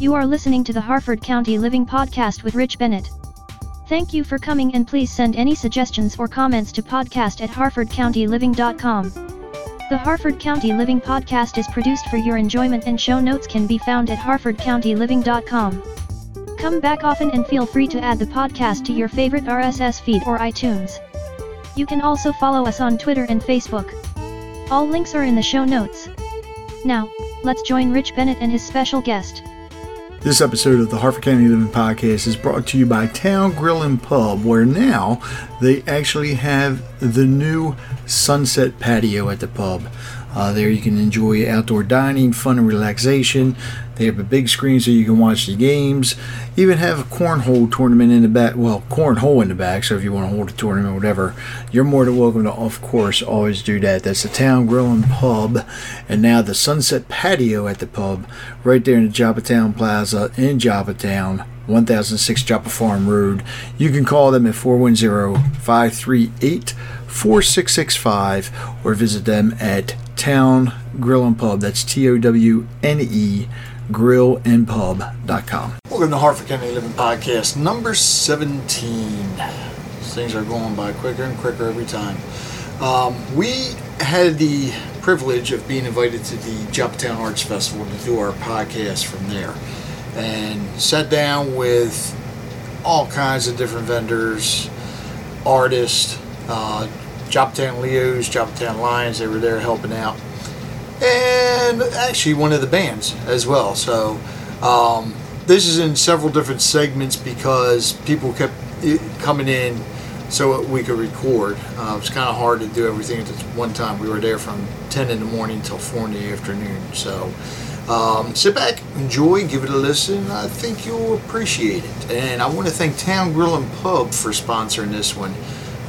You are listening to the Harford County Living Podcast with Rich Bennett. Thank you for coming and please send any suggestions or comments to podcast at harfordcountyliving.com. The Harford County Living Podcast is produced for your enjoyment and show notes can be found at harfordcountyliving.com. Come back often and feel free to add the podcast to your favorite RSS feed or iTunes. You can also follow us on Twitter and Facebook. All links are in the show notes. Now, let's join Rich Bennett and his special guest. This episode of the Harford County Living Podcast is brought to you by Towne Grill and Pub, where now they actually have the new sunset patio at the pub. Uh, there you can enjoy outdoor dining, fun and relaxation. They have a big screen so you can watch the games. Even have a cornhole tournament in the back. Well, cornhole in the back. So if you want to hold a tournament, or whatever, you're more than welcome to, of course, always do that. That's the Towne Grill and Pub, and now the Sunset Patio at the pub, right there in the Joppatowne Plaza in Joppatowne. 1006 Joppa Farm Road. You can call them at 410 538 4665 or visit them at Towne Grill and Pub. That's T O W N E Grill and grillandpub.com. Welcome to Harford County Living Podcast number 17. Things are going by quicker and quicker every time. Um, we had the privilege of being invited to the Joppatowne Arts Festival to do our podcast from there and sat down with all kinds of different vendors, artists, uh, Joppatowne Leos, Joppatowne Lions, they were there helping out and actually one of the bands as well. So um, this is in several different segments because people kept coming in so we could record. Uh, it was kind of hard to do everything at one time. We were there from 10 in the morning till 4 in the afternoon. So um, sit back, enjoy, give it a listen. I think you'll appreciate it. And I want to thank Towne Grill and Pub for sponsoring this one.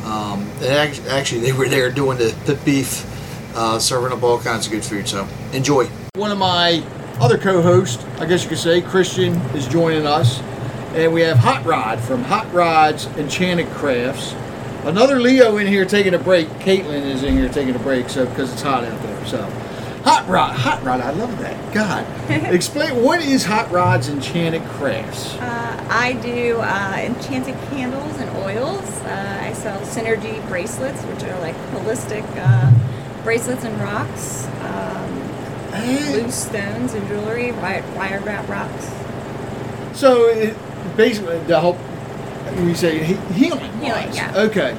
Um, actually, they were there doing the, the beef uh, serving up all kinds of good food. So enjoy. One of my other co-hosts, I guess you could say, Christian, is joining us, and we have Hot Rod from Hot Rod's Enchanted Crafts. Another Leo in here taking a break. Caitlin is in here taking a break, so because it's hot out there. So, Hot Rod, Hot Rod, I love that. God, explain what is Hot Rod's Enchanted Crafts? Uh, I do uh, enchanted candles and oils. Uh, I sell synergy bracelets, which are like holistic uh, bracelets and rocks, um, loose stones and jewelry, wire, wire wrap rocks. So it, basically, the whole we say he- healing. Healing, yeah. Okay.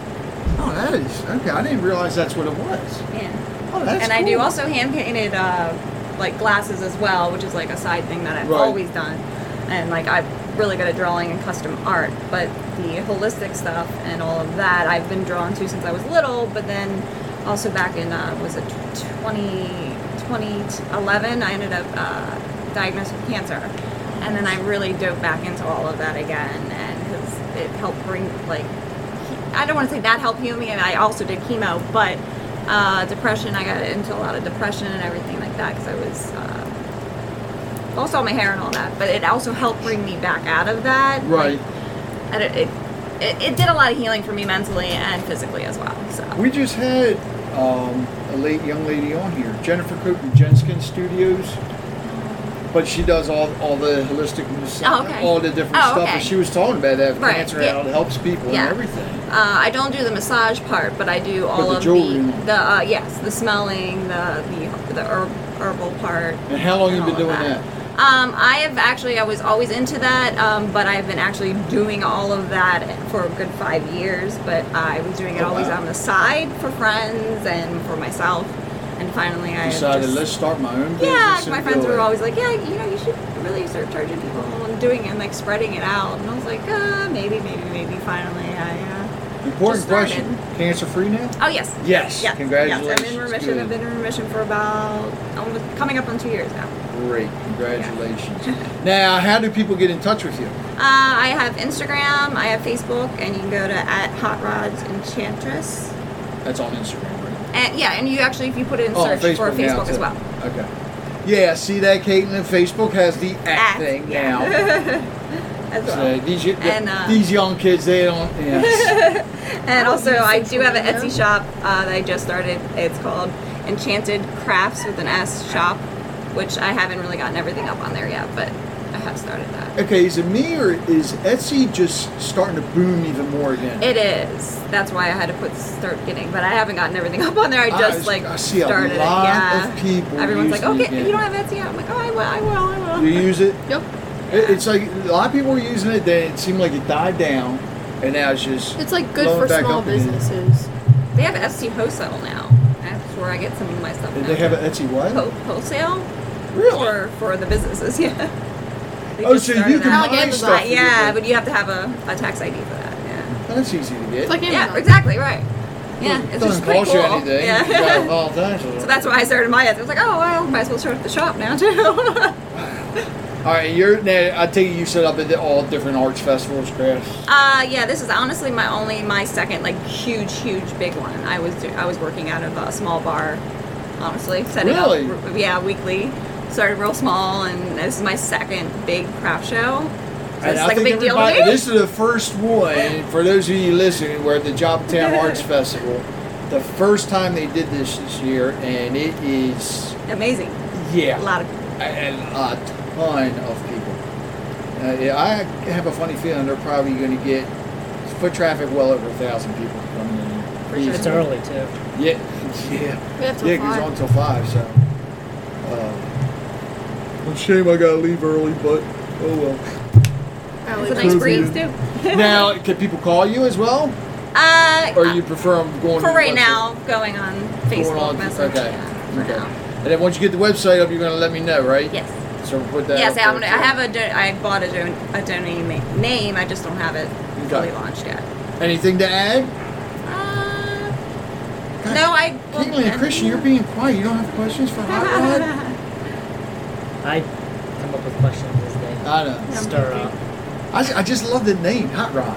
Oh, that is okay. I didn't realize that's what it was. Yeah. Oh, that's and I do also hand painted uh, like glasses as well, which is like a side thing that I've Right. always done. And like I'm really good at drawing and custom art, but the holistic stuff and all of that I've been drawn to since I was little. But then also back in uh, was it 20, 2011, I ended up uh, diagnosed with cancer, and then I really dove back into all of that again, and because it helped bring like I don't want to say that helped heal me, and I also did chemo, but uh, depression. I got into a lot of depression and everything like that because I was uh, lost all my hair and all that. But it also helped bring me back out of that. Right. And it, it, it, did a lot of healing for me mentally and physically as well. So We just had um, a late young lady on here, Jennifer Coop from Jenskin Studios. But she does all, all the holistic Oh, okay. all the different Oh, stuff. okay. And she was talking about that Right, cancer yeah. it helps people Yeah. and everything. Uh, I don't do the massage part, but I do all the of jewelry the the uh, yes, the smelling, the the the herb, herbal part. And how long you been doing of that? Um, I have actually I was always into that, um, but I've been actually doing all of that for a good five years. But I was doing it Oh, always wow. on the side for friends and for myself. And finally, I Decided just, let's start my own business. yeah, my friends were always like, yeah, you know, you should really start charging people and doing it and like spreading it out. And I was like, uh, maybe, maybe, maybe. Finally, I. Uh, Important question. Cancer free now? oh yes. Yes. Yes. Congratulations. Yes, I'm in remission. I've been in remission for about almost coming up on two years now. Great. Congratulations. now, how do people get in touch with you? Uh, I have Instagram, I have Facebook, and you can go to at Hot Rods Enchantress. That's on Instagram? And yeah, and you actually, if you put it in Oh, search for now, Facebook as too. well. Okay. Yeah, see that, Caitlin? Facebook has the at, At, thing yeah. now. As So well. these, y- And, uh, these young kids, they don't. Yes. And also, I do have an Etsy shop uh, that I just started. It's called Enchanted Crafts with an S shop, which I haven't really gotten everything up on there yet, but I have started that. Okay, is it me or is Etsy just starting to boom even more again? It is. That's why I had to put start getting, but I haven't gotten everything up on there. I I- just like I see a started lot it. Yeah. of people Everyone's like, okay, again. you don't have Etsy. yet?" I'm like, oh, I will. I will. I will. You use it? Yep. It- It's like a lot of people were using it. Then it seemed like it died down, and now it's just. It's like good for back small up again. businesses. They have Etsy wholesale now. That's where I get some of my stuff. Did now. they have an Etsy what? Ho- wholesale Really? for for the businesses? Yeah. They Oh, just so started you can that. Like buy Amazon. stuff. for yeah, different- but you have to have a, a tax ID for that. Yeah. that's easy to get. It's like Yeah, exactly right. Yeah, Well, it it's doesn't just pretty cost cool. you anything. Yeah. You gotta follow taxes on so that's why I started my Etsy. I was like, oh well, might as well start at the shop now too. All right, you're now. I take it you set up at all different arts festivals, crafts. uh, yeah, this is honestly my only my second like huge huge big one. I was do, I was working out of a small bar, honestly, setting Really? up yeah weekly. Started real small, and this is my second big craft show. So And it's I like a big deal to me. This is the first one for those of you listening. We're at the Joppatowne Arts Festival. The first time they did this this year, and it is Amazing. yeah, A lot of and a ton of people. Uh, yeah, I have a funny feeling they're probably going to get foot traffic well over a thousand people coming in. Sure. It's early too. Yeah, yeah. We have till Yeah, it goes five. on until five, so. Shame I gotta leave early, but oh well. I It's a nice breeze too. now, can people call you as well, Uh, or you prefer them going? for to the right website? now, going on Facebook on- Messenger. okay, Yeah, for okay. now. And then once you get the website up, you're gonna let me know, right? Yes. So we'll put that. Yes, up I'm gonna, there, I too. have a do- I bought a, do- a domain ma- name. I just don't have it fully Okay. launched yet. Anything to add? Uh, God, no, I. well, Caitlin and Christian, you're being quiet. You don't have questions for Hot Rod? I come up with questions as they I know. stir up. I, ju- I just love the name, Hot Rod.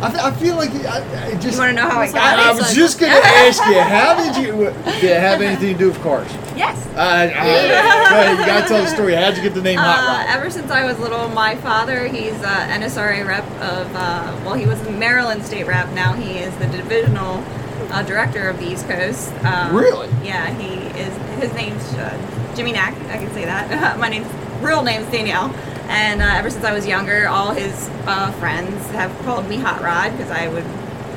I I feel like I, I just. You want to know how I It's got I, I it? was just gonna ask you, how did you? Did it have anything to do with cars? Yes. Uh, I, go ahead, you gotta tell the story. How'd you get the name Uh, Hot Rod? ever since I was little, my father, he's uh, NSRA rep of, uh, well, he was Maryland state rep. Now he is the divisional uh, director of the East Coast. Um, Really? Yeah, he is. His name's uh, Jimmy Knack. I can say that. my name's real name's Danielle. And uh, ever since I was younger, all his uh, friends have called me Hot Rod because I would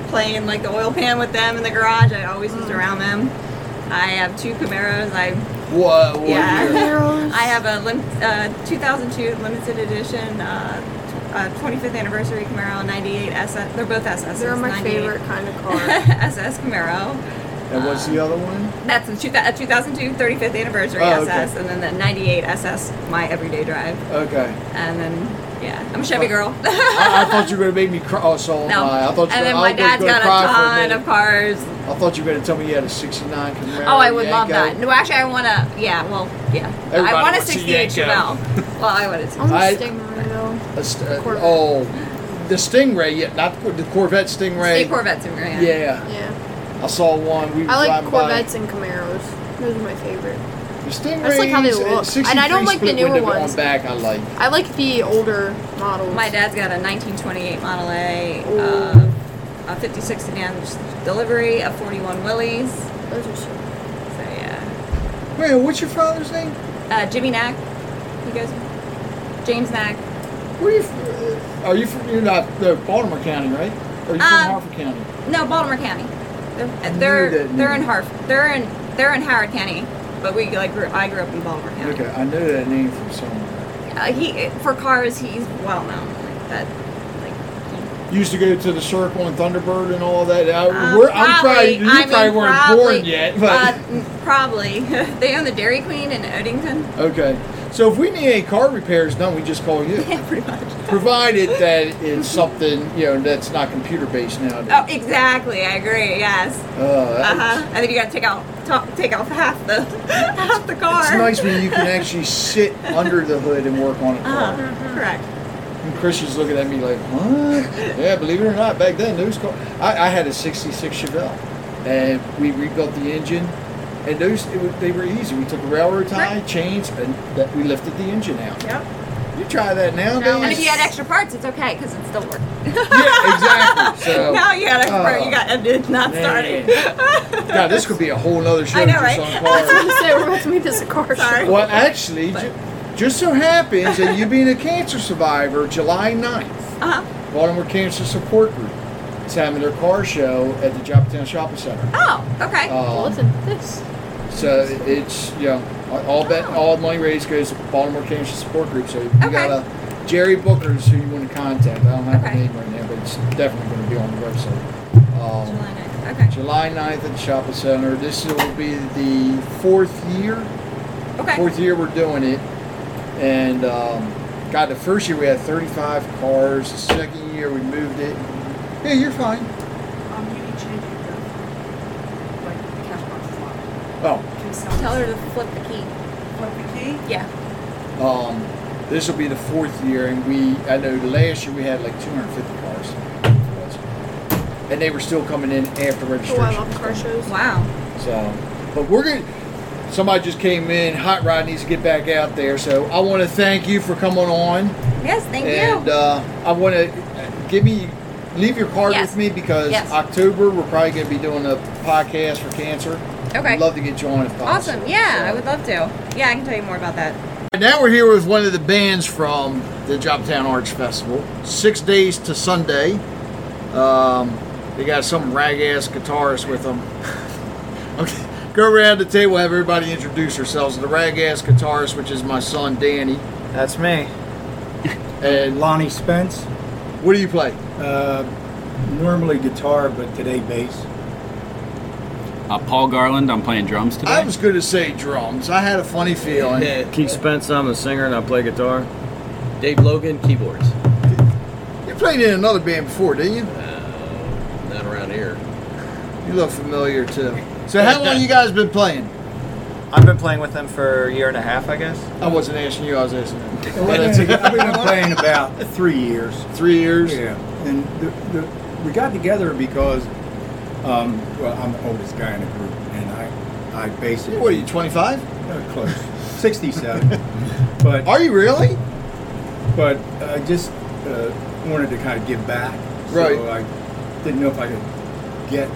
play in like the oil pan with them in the garage. I always was around them. I have two Camaros. I What? what Yeah. I have a lim- uh, 2002 limited edition uh, uh, 25th anniversary Camaro 98 SS. They're both SS. They're my favorite kind of car. SS Camaro. And what's the other one? That's the two, uh, 2002 35th anniversary Oh, okay. SS, and then the 98 SS, my everyday drive. Okay. And then, yeah, I'm a Chevy girl. I, I thought you were gonna make me cry. Oh, so no. I. I thought you and then my was dad's gonna got a cry for ton of cars. I thought you were gonna tell me you had a '69 Camaro. Oh, I would love that. No, actually, I want to, yeah, well, yeah. Everybody I want a wants a 68 Yenko. Chevelle. well, I want a 68. I'm a I- Stingray though. A st- uh, Corvette. oh, the Stingray. Yeah, not the the Corvette Stingray. State Corvettes in Grand. Yeah, Yeah. I saw one. We were I like driving Corvettes and Camaros. Those are my favorite. By. The Stingrays. I like how they uh, look. 63 And I don't like the split newer window ones. On back, I like. I like the older models. My dad's got a 1928 Model A, uh, a 56 sedan delivery, a 41 Willys. Those are so. So yeah, Wait, what's your father's name? uh, Jimmy Knack. He goes. James Knack. Where are you? From? Are you from? You're not the Baltimore County, right? Or are you from Um, Harford County? No, Baltimore County. They're they're, they're in Harf. They're in they're in Howard County, but we like grew, I grew up in Baltimore County. Okay, I know that name from somewhere. Uh, he for cars he's well known like that. Like used to go to the Circle and Thunderbird and all that. I, Um, we're, I'm probably, you I mean, probably weren't probably, born yet, but uh, probably they own the Dairy Queen in Oddington. okay. So if we need any car repairs done, we just call you. Yeah, pretty much. Provided that it's something you know that's not computer based nowadays. Oh, exactly. I agree. Yes. Uh, Uh huh. And then you got to take out ta- take off half the half the car. It's nice when you can actually sit under the hood and work on a car. Uh-huh. Correct. And Chris Christian's looking at me like, what? yeah, believe it or not, back then those cars. I, I had a '66 Chevelle, and we rebuilt the engine, and those it they were easy. We took a railroad tie, Right. chains, and that we lifted the engine out. Yep. You try that nowadays. And if you had extra parts, it's okay because it still worked. yeah, exactly. So, now you had extra part, you got and it's not man. starting. God, this could be a whole other show I know, right? on I was gonna say we're about to make this a car Sorry. show. well, actually, ju- Just so happens that you being a cancer survivor, July 9th, Uh huh. Baltimore Cancer Support Group is having their car show at the Joppatowne Shopping Center. Oh, okay. Um, Listen this. So it's you know all bet all money raised goes to Baltimore Cancer Support Group. So you Okay. got a Jerry Booker's who you want to contact. I don't have Okay. the name right now, but it's definitely going to be on the website. Um, July 9th. Okay. July 9th at the Shopping Center. This will be the fourth year. Okay. Fourth year we're doing it, and um, God, the first year we had 35 cars. The second year we moved it. Yeah, you're fine. Um, you can change it to, like, the cash box is locked. Oh, Can Tell her to flip the key. Flip the key? Yeah. Um, this will be the fourth year, and we I know the last year we had like 250 cars, and they were still coming in after registration. Oh, I love car shows. Wow. So, but we're gonna. Somebody just came in. Hot Rod needs to get back out there, so I want to thank you for coming on, Yes, thank and you. uh, I want to give me leave your card Yes. with me because Yes. October we're probably going to be doing a podcast for cancer. Okay. I'd love to get you on if possible. Awesome. Yeah, So- I would love to. Yeah, I can tell you more about that. Now we're here with one of the bands from the Joppatowne Arts Festival. Six days to Sunday. Um, they got some rag ass guitarist with them. okay, go around the table, have everybody introduce themselves. The rag ass guitarist, which is my son Danny. That's me. And Lonnie Spence. what do you play? Uh, normally guitar, but today bass. Uh, Paul Garland, I'm playing drums today. I was going to say drums. I had a funny feeling. Keith Spence, I'm the singer and I play guitar. Dave Logan, keyboards. You played in another band before, didn't you? Not around here. You look familiar too. So how long you guys been playing? I've been playing with them for a year and a half, I guess. I wasn't asking you. I was asking. them. But We've been playing about three years. three years. Yeah, and the, the, we got together because, um, well, I'm the oldest guy in the group, and I, I basically What are you, 25? uh, close, sixty-seven. but Are you really? but I just uh, wanted to kind of give back. Right. So I didn't know if I could get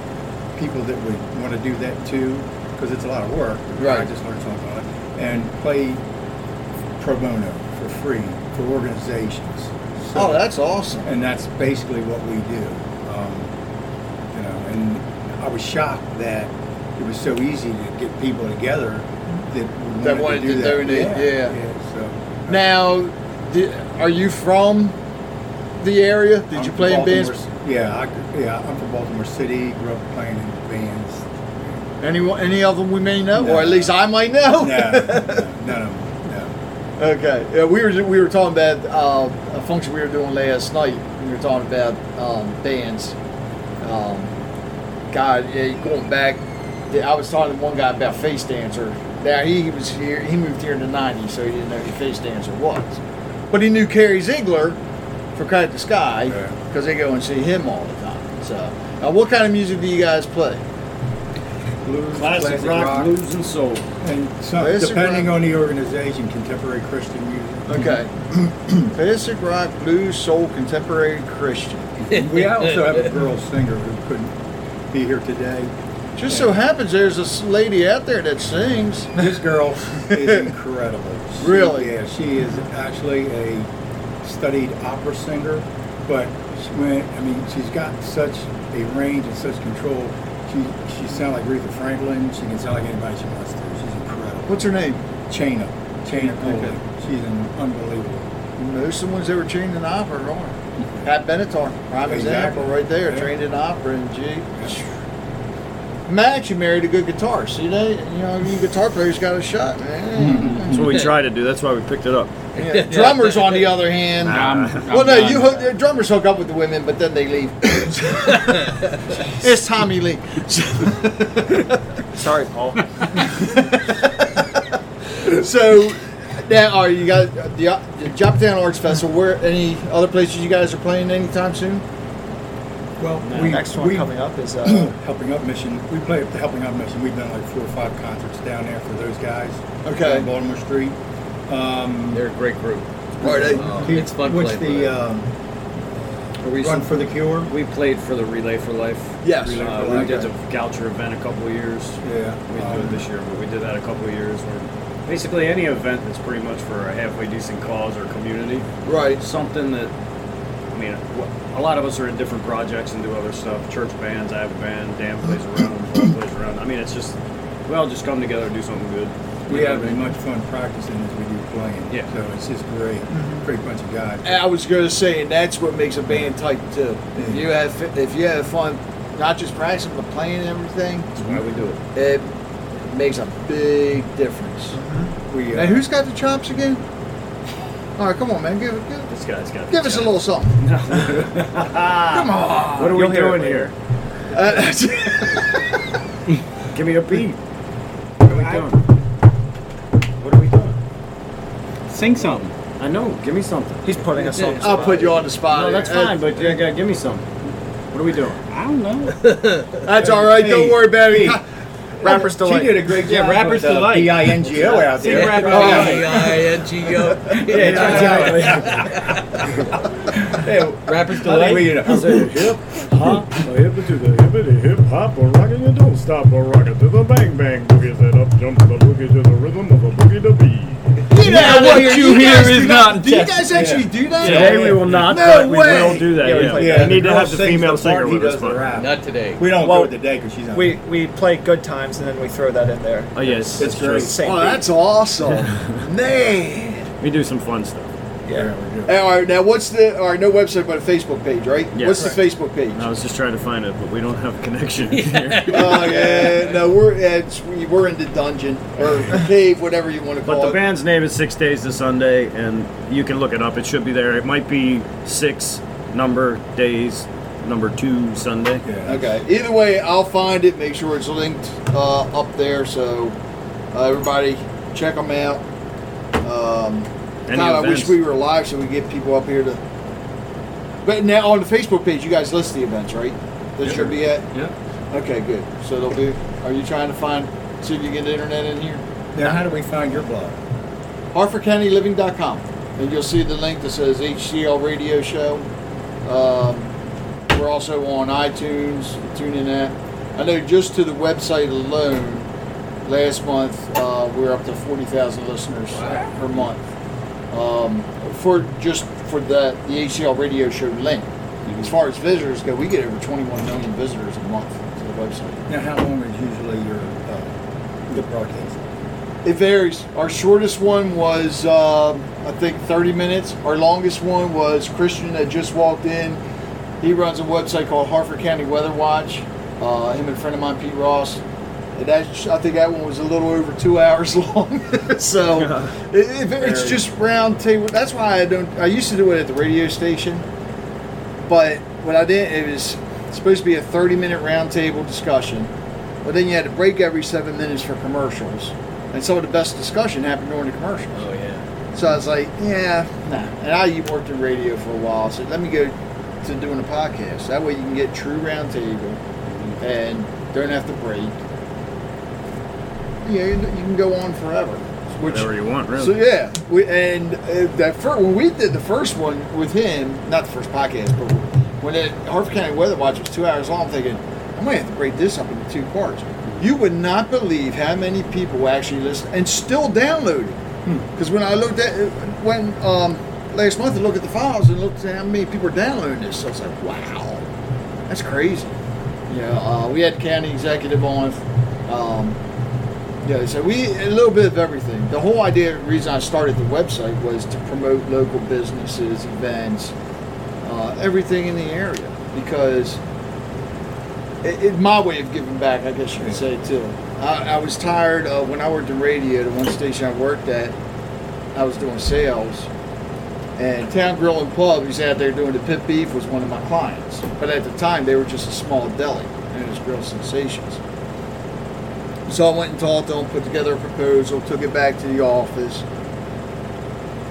people that would want to do that too, because it's a lot of work. Right. I just learned something on it. And play pro bono for free for organizations. So- Oh, that's awesome. and that's basically what we do. Um, you know, and I was shocked that it was so easy to get people together that That wanted, wanted to, do to that. donate, yeah. yeah. So Now, di- are you from the area? Did I'm you play in bands? Yeah, I, yeah. I'm from Baltimore City. Grew up playing in bands. Any any of them we may know, No. or at least I might know? No, no, none of them. No. Okay. Yeah, we were we were talking about uh, a function we were doing last night. We were talking about um, bands. Um, God, yeah, going back, I was talking to one guy about Face Dancer. Now he was here. He moved here in the '90s, so he didn't know who Face Dancer was, but he knew Carrie Ziegler for Cut the Sky Yeah. because they go and see him all the time. So, now what kind of music do you guys play? Blues, Classic, rock, blues, and soul. and some, Classic depending rock. on the organization, contemporary Christian music. Okay, classic rock, blues, soul, contemporary Christian. We also have a girl singer who couldn't be here today. Just so happens there's this lady out there that sings. This girl is incredible. She- Really? Yeah, she is actually a studied opera singer, but she went, I mean, she's got such a range and such control. She she sounds like Aretha Franklin. She can sound like anybody she wants to. She's incredible. What's her name? Chana, Chana Coley. Okay. She's an unbelievable. There's some ones that were trained in opera, are Pat Benatar, prime Exactly. example right there, Yeah. trained in opera and G. Matt actually married a good guitarist. See that? You know, you guitar players got a shot, man. Mm-hmm. That's what we try to do. That's why we picked it up. Yeah. Drummers, on the other hand. I'm- I'm well, no, done. you hook, drummers hook up with the women, but then they leave. it's Tommy Lee. Sorry, Paul. so now, are you guys the, the Joppatowne Arts Festival? Where any other places you guys are playing anytime soon? Well, No. we, Next one we, coming up is uh, Helping Up Mission. We play at the Helping Up Mission. We've done like four or five concerts down there for those guys. Okay. On Baltimore Street. Um, They're a great group. Are they? Um, he- it's fun What's playing the with um, them. we, Run for the Cure? we played for the Relay for Life. Yes. Uh, for we Life. did the Goucher event a couple of years. Yeah. We didn't do it um, this year, but we did that a couple of years. We're Basically, any event that's pretty much for a halfway decent cause or community. Right. Something that, I mean, a lot of us are in different projects and do other stuff. Church bands, I have a band, Dan plays around, Paul plays around. I mean, it's just, we all just come together and do something good. We have as much fun practicing as we do playing. Yeah. So it's just great, mm-hmm. great bunch of guys. I was going to say, and that's what makes a band tight too. If you have if you have fun, not just practicing but playing and everything, That's why we do it. it makes a big difference. We, uh, Now, who's got the chops again? All right, come on, man, give give, This guy's got. give us a little something. come on. What are we You'll doing here? Uh, Give me a beat. What are we doing? What are we doing? Sing something. I know. Give me something. He's putting us on. the I'll put you on the spot. No, that's Uh, fine, but you gotta give me something. What are we doing? I don't know. That's all right. Don't worry about it. hey, Rapper's She delight. did a great job. Yeah, Rapper's with, uh, Delight. B-I-N-G-O out Sing there. Rapper's Oh, Delight. Yeah, Hey, Rapper's I think Delight. we, uh, hip hop, a hip to the hippity hip hop, a rockin' you don't stop, a rockin' to the bang bang boogie, set up, jump the boogie to the rhythm of a boogie to beat. You Yeah, know, what you you hear guys is do not Do you guys actually do that? Today we will not, No but we way. will do that. Yeah, we Yeah, play yeah, we need to have the female the singer with us. but- Not today. We don't Well, go with the day because she's on. We we play good times and then we throw that in there. Oh yes, It's great. Oh, that's awesome, man. We do some fun stuff. Yeah. All right, now what's the? All right, no website, but a Facebook page, right? Yes. what's the Facebook page? I was just trying to find it, but we don't have a connection here. Oh yeah, no, we're it's, we- we're in the dungeon or cave, whatever you want to call it. But the it. band's name is Six Days to Sunday, and you can look it up. It should be there. It might be six number days, number two Sunday. Yeah. Okay. Either way, I'll find it. Make sure it's linked uh, up there, so uh, everybody check them out. Um, Any God, I wish we were live so we get people up here to. But now on the Facebook page, you guys list the events, right? That should be at. Yeah. Okay, good. So they'll be. Are you trying to find? See if you get the internet in here. Now, how do we find your blog? HarfordCountyLiving.com, and you'll see the link that says HCL Radio Show. Um, we're also on iTunes. Tune in that. I know just to the website alone, last month uh, we're up to forty thousand listeners per month. Um, for just for the the HCL Radio Show link. As far as visitors go, we get over twenty-one million visitors a month to the website. Now, how long is usually your uh, the broadcast? It varies. Our shortest one was, um I think, 30 minutes. Our longest one was Christian that just walked in. He runs a website called Harford County Weather Watch. Uh, him and a friend of mine, Pete Ross. That, I think that one was a little over two hours long. so it, it, it's just round table. That's why I don't. I used to do it at the radio station, but what I did it was supposed to be a 30 minute round table discussion. But then you had to break every seven minutes for commercials. And some of the best discussion happened during the commercials. Oh yeah. So I was like, yeah, nah. And I worked in radio for a while, so let me go to doing a podcast. That way you can get true roundtable and don't have to break. Yeah, you can go on forever. Which, Whatever you want, really. so yeah, we, and uh, that first, when we did the first one with him, not the first podcast, but when it Harford County Weather Watch was two hours long, I'm thinking I might have to break this up into two parts. You would not believe how many people actually listen and still download it. Because when I looked at it, when um, last month I looked at the files and looked at how many people are downloading this, so I was like, wow, that's crazy. You know, uh, we had county executive on. Um, yeah, so we a little bit of everything. The whole idea, reason I started the website was to promote local businesses, events, uh, everything in the area because it, it my way of giving back, I guess you could say too. I, I was tired of when I worked in radio. The one station I worked at, I was doing sales, and Towne Grill and Pub, who's out there doing the pit beef, was one of my clients. But at the time, they were just a small deli, and it was Grill Sensations. So I went and talked to them, put together a proposal, took it back to the office.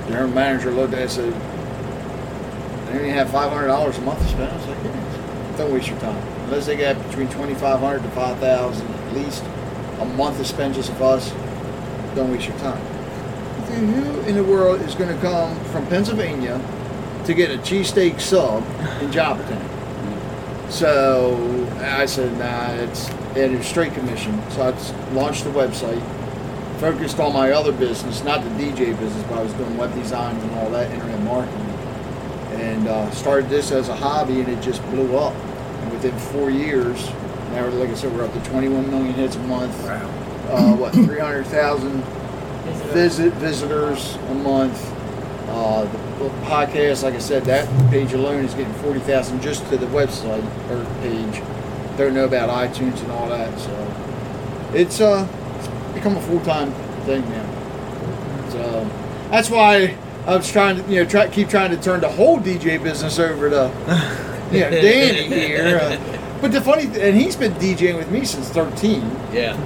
The general manager looked at it and said, they only have five hundred dollars a month to spend. I was like, yeah, don't waste your time. Unless they got between twenty five hundred to five thousand at least a month to spend just of us, don't waste your time. I think, Who in the world is going to come from Pennsylvania to get a cheesesteak sub in Joppatowne? Mm-hmm. So I said, nah, it's and it's straight commission. So I launched the website. focused on my other business, not the DJ business, but I was doing web design and all that, internet marketing. And uh, started this as a hobby, and it just blew up. And within four years, now, like I said, we're up to 21 million hits a month. Wow. Uh, what, 300,000 visit visitors a month. Uh, the podcast, like I said, that page alone is getting 40,000 just to the website or page. Don't know about iTunes and all that, so it's uh, it's become a full time thing now. So that's why I was trying to, you know, try keep trying to turn the whole DJ business over to, you know, Danny here. Uh, but the funny, th- and he's been DJing with me since 13 Yeah.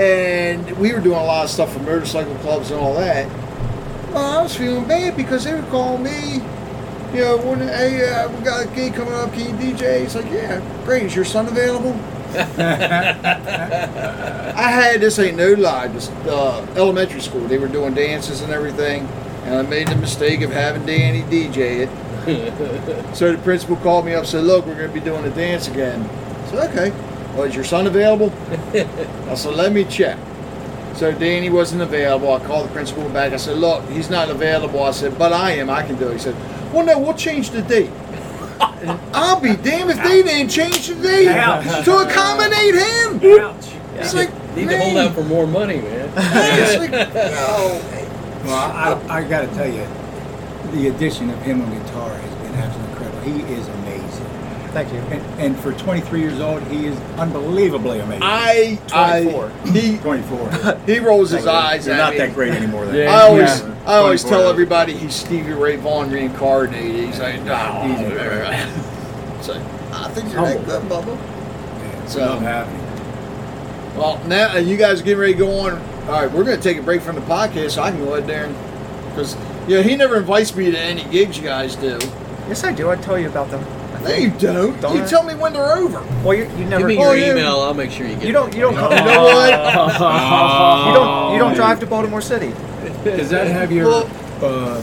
and we were doing a lot of stuff for motorcycle clubs and all that. Well, I was feeling bad because they would call me, you know, when, hey, uh, we got a gig coming up, can you DJ? He's like, yeah, great. Is your son available? I had this ain't no lie, this uh, elementary school. They were doing dances and everything, and I made the mistake of having Danny DJ it. so the principal called me up and said, Look, we're going to be doing a dance again. I said, Okay. Well, is your son available? I said, let me check. So Danny wasn't available. I called the principal back. I said, look, he's not available. I said, but I am. I can do it. He said, well, no, we'll change the date. I'll be damned if they didn't change the date Ouch. to accommodate him. Ouch. It's like, Need to hold man. out for more money, man. It's like, no. Well, I, I got to tell you, the addition of him on guitar has been absolutely incredible. He is amazing. Thank you. And, and for 23 years old, he is unbelievably amazing. I, 24. I, he, 24. he rolls his eyes You're at not me. that great anymore. Then. Yeah. I always, Yeah. I always 24. tell everybody he's Stevie Ray Vaughan reincarnated. He's like, nah, He's he's incredible. so, I think you're that Humble. good, Bubba. Yeah, So- we love having him. Well, now you guys are getting ready to go on. All right, we're going to take a break from the podcast so I can go ahead there and because yeah, he never invites me to any gigs you guys do. Yes, I do. I tell you about them. I No, you don't. Don't you I? tell me when they're over. Well, you, you never. Give me Oh, your yeah. email. I'll make sure you get. You don't. You don't. You know what? You don't. You don't drive to Baltimore City. Does that have your, Well- uh,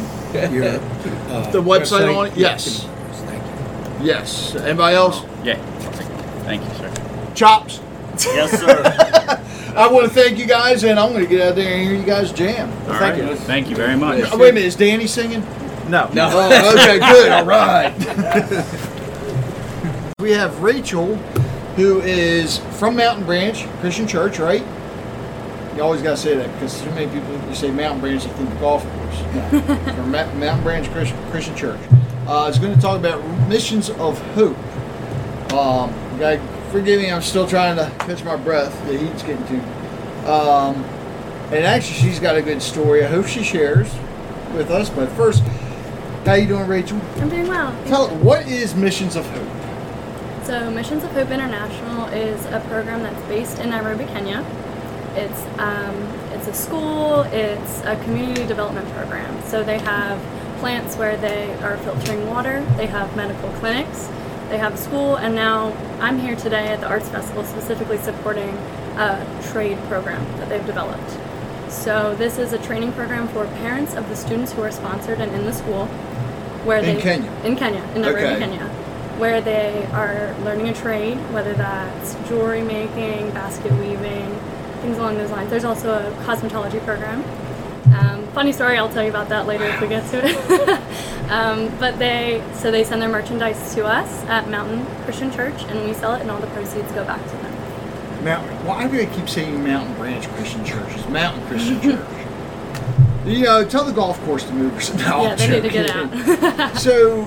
your uh, The website on it? Yes. Thank you. Yes. Anybody else? Yeah. Thank you, sir. Chops. Yes, sir. I want to thank you guys, and I'm going to get out there and hear you guys jam. All thank right. you. Thank you very much. Oh, wait a minute, is Danny singing? No. No. Oh, okay, good. All right. We have Rachel, who is from Mountain Branch Christian Church, right? You always got to say that because too many people, you say Mountain Branch, you think the golf course. No. from Ma- Mountain Branch Christian, Christian Church. Uh, it's going to talk about missions of hope. Um, guy, forgive me, I'm still trying to catch my breath. The heat's getting too. Um, and actually, she's got a good story. I hope she shares with us. But first, how you doing, Rachel? I'm doing well. Tell what is Missions of Hope? So, Missions of Hope International is a program that's based in Nairobi, Kenya. It's um, it's a school. It's a community development program. So they have plants where they are filtering water. They have medical clinics. They have a school, and now I'm here today at the Arts Festival specifically supporting a trade program that they've developed. So this is a training program for parents of the students who are sponsored and in the school, where In they Kenya? in Kenya in Nairobi, Okay. Kenya, where they are learning a trade, whether that's jewelry making, basket weaving, things along those lines. There's also a cosmetology program. Um, funny story, I'll tell you about that later if we get to it. um, but they so they send their merchandise to us at Mountain Christian Church, and we sell it, and all the proceeds go back to them. Mountain. Why do I keep saying Mountain Branch Christian Church? It's Mountain Christian Church. You know, tell the golf course to move. No, yeah, I'm they need to get out. so,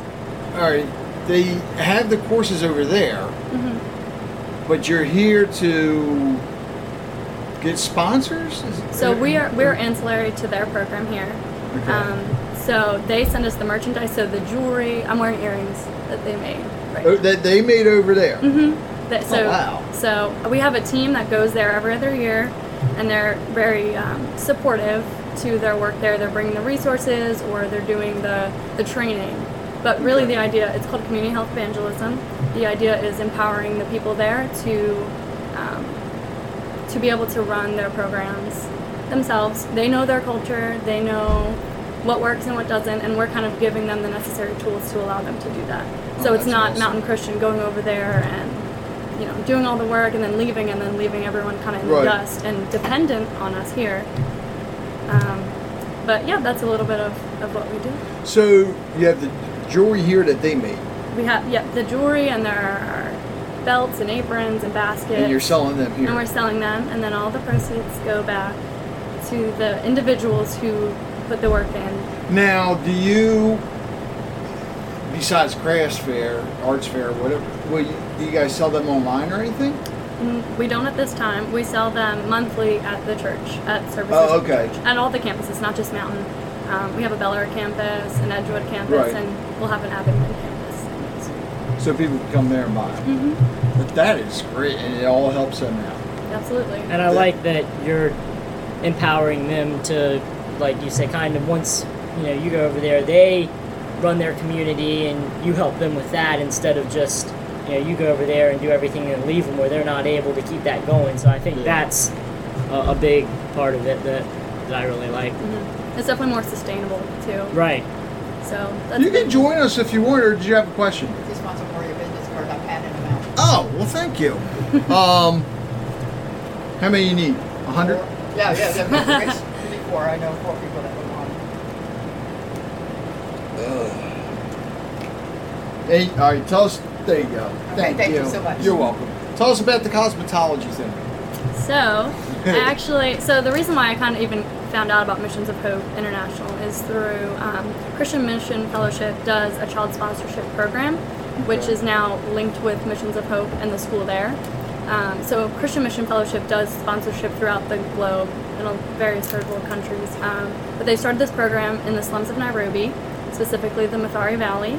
all right, they have the courses over there, Mm-hmm. but you're here to get sponsors. Is- So we are we're ancillary to their program here. Okay. Um, so they send us the merchandise. So the jewelry, I'm wearing earrings that they made. Right. Oh, that they made over there. Mm-hmm. That, so, Oh, wow. So we have a team that goes there every other year, and they're very um, supportive to their work there. They're bringing the resources or they're doing the, the training. But really, the idea it's called community health evangelism. The idea is empowering the people there to um, to be able to run their programs themselves. They know their culture. They know what works and what doesn't, and we're kind of giving them the necessary tools to allow them to do that. Oh, so it's not awesome. Mountain Christian going over there and you know, doing all the work and then leaving and then leaving everyone kind of in Right. the dust and dependent on us here. Um, but yeah, that's a little bit of, of what we do. So you have the jewelry here that they made, We have yeah the jewelry and there are belts and aprons and baskets. and you're selling them here. and we're selling them, and then all the proceeds go back to the individuals who put the work in. Now, do you, besides crafts fair, arts fair, whatever, will you, do you guys sell them online or anything? Mm, We don't at this time. We sell them monthly at the church, at services. Oh, okay. church, At all the campuses, not just Mountain. Um, we have a Bel Air campus, an Edgewood campus, Right. and we'll have an Abingdon campus. So people can come there and buy. hmm But that is great, and it all helps them out. Absolutely. And I like that you're empowering them to, like you say, kind of once you know you go over there, they run their community, and you help them with that instead of just you know you go over there and do everything and leave them where they're not able to keep that going. So I think that's a, a big part of it that that I really like. hmm It's definitely more sustainable too. Right. So that's You can join us if you want, or did you have a question? Just want some more of your business card. I'm handing them out. Oh, well, thank you. um, how many you need? A hundred? Yeah, yeah, yeah. Rich, really four. I know four people that would want. Hey, all right, tell us. There you go. Thank, thank you so much. You're welcome. Tell us about the cosmetology thing. So, I actually, so the reason why I kind of even found out about Missions of Hope International is through um, Christian Mission Fellowship does a child sponsorship program, which is now linked with Missions of Hope and the school there. Um, so, Christian Mission Fellowship does sponsorship throughout the globe in various third world countries. Um, but they started this program in the slums of Nairobi, specifically the Mathare Valley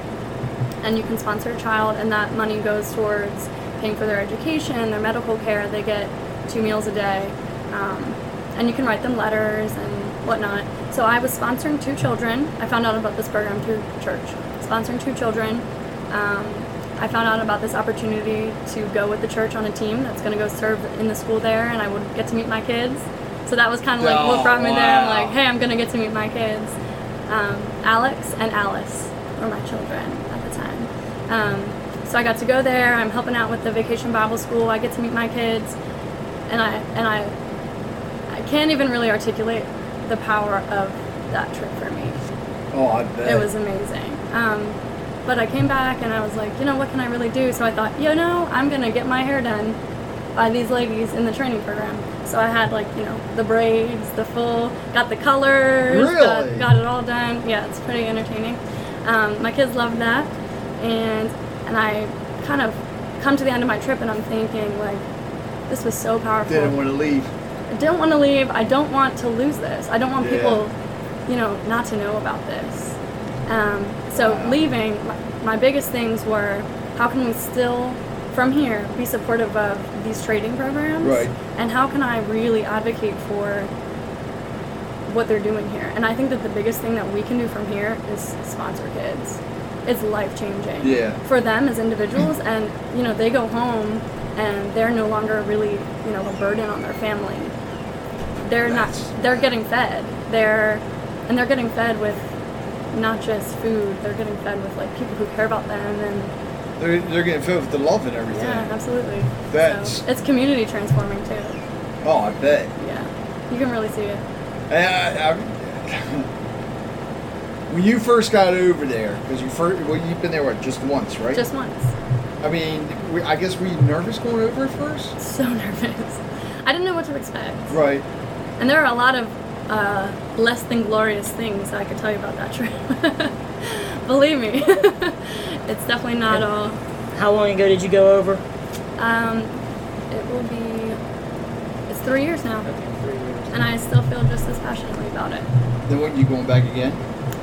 and you can sponsor a child and that money goes towards paying for their education their medical care they get two meals a day um, and you can write them letters and whatnot. So i was sponsoring two children. I found out about this program through church. Sponsoring two children. Um, i found out about this opportunity to go with the church on a team that's going to go serve in the school there and i would get to meet my kids. So that was kind of like Oh, what brought me there. I'm like hey i'm going to get to meet my kids. Um, alex and alice were my children at the time. Um, so I got to go there. I'm helping out with the Vacation Bible School. I get to meet my kids, and I and I I can't even really articulate the power of that trip for me. Oh, I bet. It was amazing. Um, but I came back and I was like, you know, what can I really do? So I thought, you know, I'm gonna get my hair done by these ladies in the training program. So I had like, you know, the braids, the full, got the colors, got, Really? got it all done. Yeah, it's pretty entertaining. Um, my kids loved that, and and I kind of come to the end of my trip and I'm thinking like, this was so powerful. Didn't want to leave. I don't want to leave. I don't want to lose this. I don't want Yeah. people, you know, not to know about this. Um, so Wow. leaving, my, biggest things were how can we still, from here, be supportive of these trading programs? Right. And how can I really advocate for what they're doing here? And I think that the biggest thing that we can do from here is sponsor kids. It's life changing Yeah. for them as individuals and you know they go home and they're no longer really you know a burden on their family they're not they're getting fed they're and they're getting fed with not just food they're getting fed with like people who care about them and They're, they're getting filled with the love and everything. yeah absolutely That's- so it's community transforming too Oh, I bet. yeah you can really see it I, I, when you first got over there, because you first, well, you've been there what, just once, right? just once I mean, we, I guess were you nervous going over at first? so nervous i didn't know what to expect Right. And there are a lot of uh, less than glorious things I could tell you about that trip. Believe me, it's definitely not all. How long ago did you go over? Um, it will be. It's three years now, Okay, three years. and I still feel just as passionately about it. Then what, you going back again?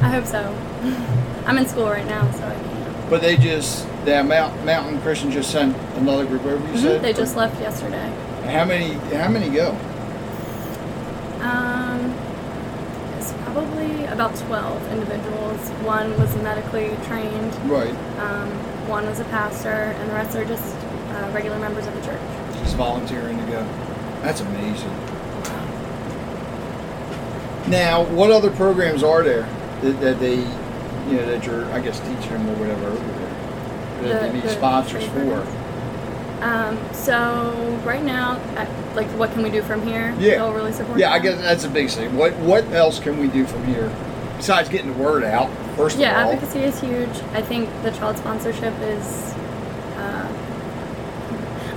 I hope so. I'm in school right now, so I can't. But they just, the Mount, Mountain Christian just sent another group over, you said? Mm-hmm. They just left yesterday. How many, how many go? Um, it's probably about 12 individuals. One was medically trained, Right. um, one was a pastor, and the rest are just uh, regular members of the church. Just volunteering to go. That's amazing. Now, what other programs are there that, that they, you know, that you're, I guess, teaching them or whatever over there? That The- they need the sponsors for? Um, so right now, like, what can we do from here? Yeah. They'll really support. Yeah, I guess that's a big thing. What what else can we do from here besides getting the word out? First Yeah, of all, advocacy is huge. I think the child sponsorship is. Uh,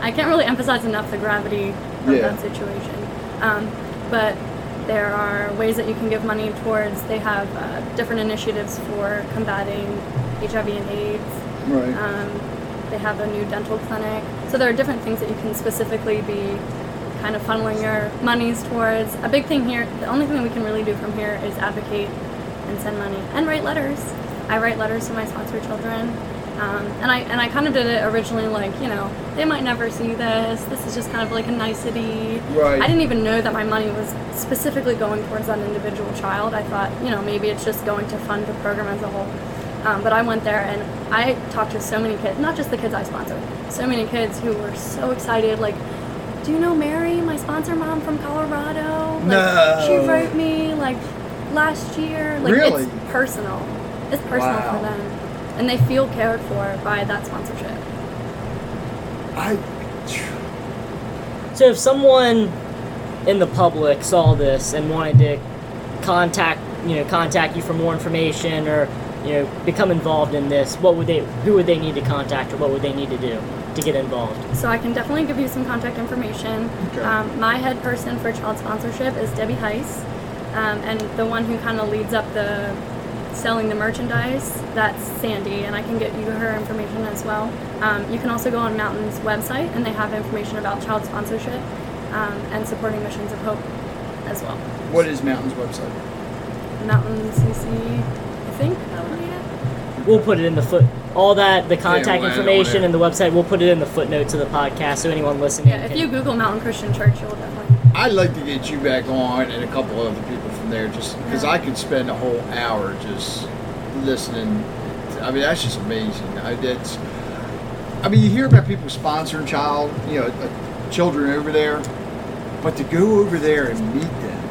I can't really emphasize enough the gravity of Yeah. that situation. Um, but there are ways that you can give money towards. They have uh, different initiatives for combating HIV and AIDS. right? Um, they have a new dental clinic. So there are different things that you can specifically be kind of funneling your monies towards. A big thing here, the only thing we can really do from here is advocate and send money and write letters. I write letters to my sponsor children. Um, and I and I kind of did it originally like you know they might never see this. This is just kind of like a nicety. Right. I didn't even know that my money was specifically going towards that individual child. I thought you know maybe it's just going to fund the program as a whole. Um, but I went there and I talked to so many kids, not just the kids I sponsor, so many kids who were so excited. Like, do you know Mary, my sponsor mom from Colorado? Like, No. She wrote me like last year. Like, Really? it's personal. It's personal Wow. for them, and they feel cared for by that sponsorship. I So if someone in the public saw this and wanted to contact, you know, contact you for more information or, you know, become involved in this, what would they who would they need to contact or what would they need to do to get involved? So I can definitely give you some contact information. Okay. Um, my head person for child sponsorship is Debbie Heiss, um, and the one who kind of leads up the selling the merchandise, that's Sandy, and I can get you her information as well. Um, you can also go on Mountain's website, and they have information about child sponsorship um, and supporting Missions of Hope as well. what is Mountain's website? Mountain CC, I think that would be it. We'll put it in the foot all that the contact we'll add it on information and the website. We'll put it in the footnotes of the podcast so anyone listening. Yeah, if can- you Google Mountain Christian Church, you'll definitely. I'd like to get you back on and a couple other people from there, just because I could spend a whole hour just listening. I mean, that's just amazing. I, that's, I mean, you hear about people sponsoring child, you know, uh, children over there, but to go over there and meet them,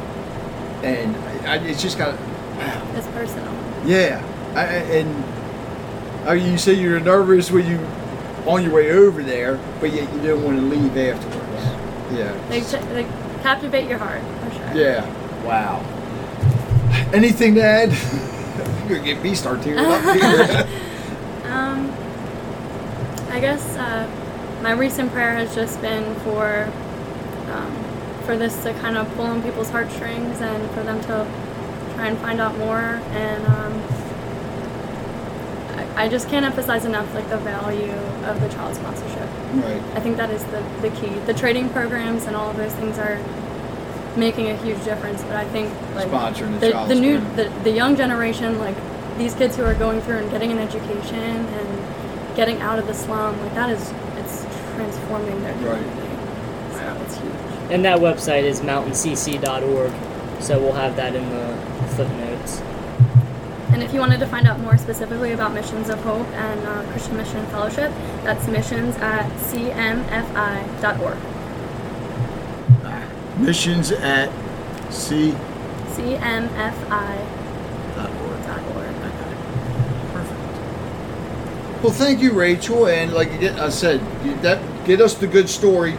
and I, it's just got, wow, It's personal. Yeah. I, I- and I mean, you say you're nervous when you on your way over there, but yet you don't want to leave afterwards. Yeah. They, they captivate your heart, for sure. Yeah. Wow. Anything to add? You're gonna get me start tearing up here. Um, I guess uh, my recent prayer has just been for um, for this to kind of pull on people's heartstrings and for them to try and find out more. And um, I, I just can't emphasize enough like the value of the child sponsorship. right. I think that is the, the key. The trading programs and all of those things are making a huge difference. But I think like Sponsoring the the, child the new the, the young generation, like these kids who are going through and getting an education and getting out of the slum, like that is it's transforming their Right. community. So it's huge. and that website is mountaincc.org. So we'll have that in the footnotes. And if you wanted to find out more specifically about Missions of Hope and uh, Christian Mission Fellowship, that's missions at cmfi.org. Missions at C. cmfi.org. Okay. Perfect. Well, thank you, Rachel. And like I said, that get us the good story.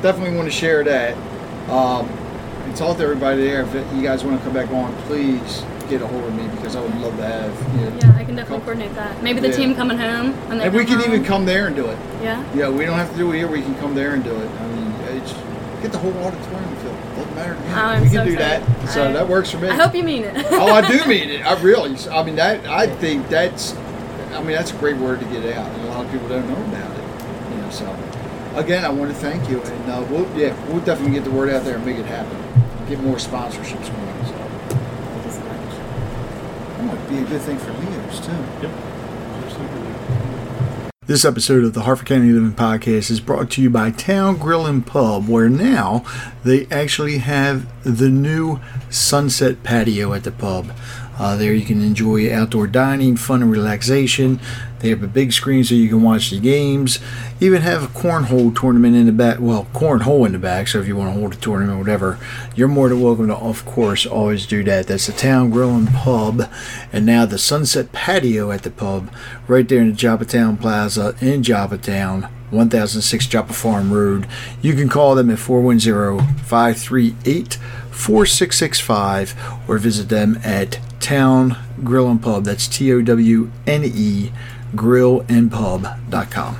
Definitely want to share that. Um, and talk to everybody there. If you guys want to come back on, please get a hold of me because I would love to have. You know, Yeah, I can definitely coordinate that. Maybe the Yeah. team coming home and we can even come there and do it. Yeah. Yeah, we don't have to do it here. We can come there and do it. I mean, it's, get the whole auditorium filled. Doesn't matter to me. Oh, we can do excited. that. So I- that works for me. I hope you mean it. oh, I do mean it. I really. I mean that. I think that's. I mean that's a great word to get out, and a lot of people don't know about it. You know. So, again, I want to thank you, and uh, we'll yeah, we'll definitely get the word out there and make it happen. Get more sponsorships going. So Thank you so much. that might be a good thing for Leos too. Yep. This episode of the Harford County Living Podcast is brought to you by Towne Grill and Pub, where now they actually have the new sunset patio at the pub. Uh, there you can enjoy outdoor dining, fun and relaxation. They have a big screen so you can watch the games. Even have a cornhole tournament in the back. Well, cornhole in the back. So if you want to hold a tournament, or whatever, you're more than welcome to. Of course, always do that. That's the Towne Grill and Pub, and now the Sunset Patio at the pub, right there in the Joppatowne Plaza in Joppatowne. 1006 Joppa Farm Road. You can call them at 410-538-4665 or visit them at Towne Grill and Pub. That's T O W N E grillandpub.com.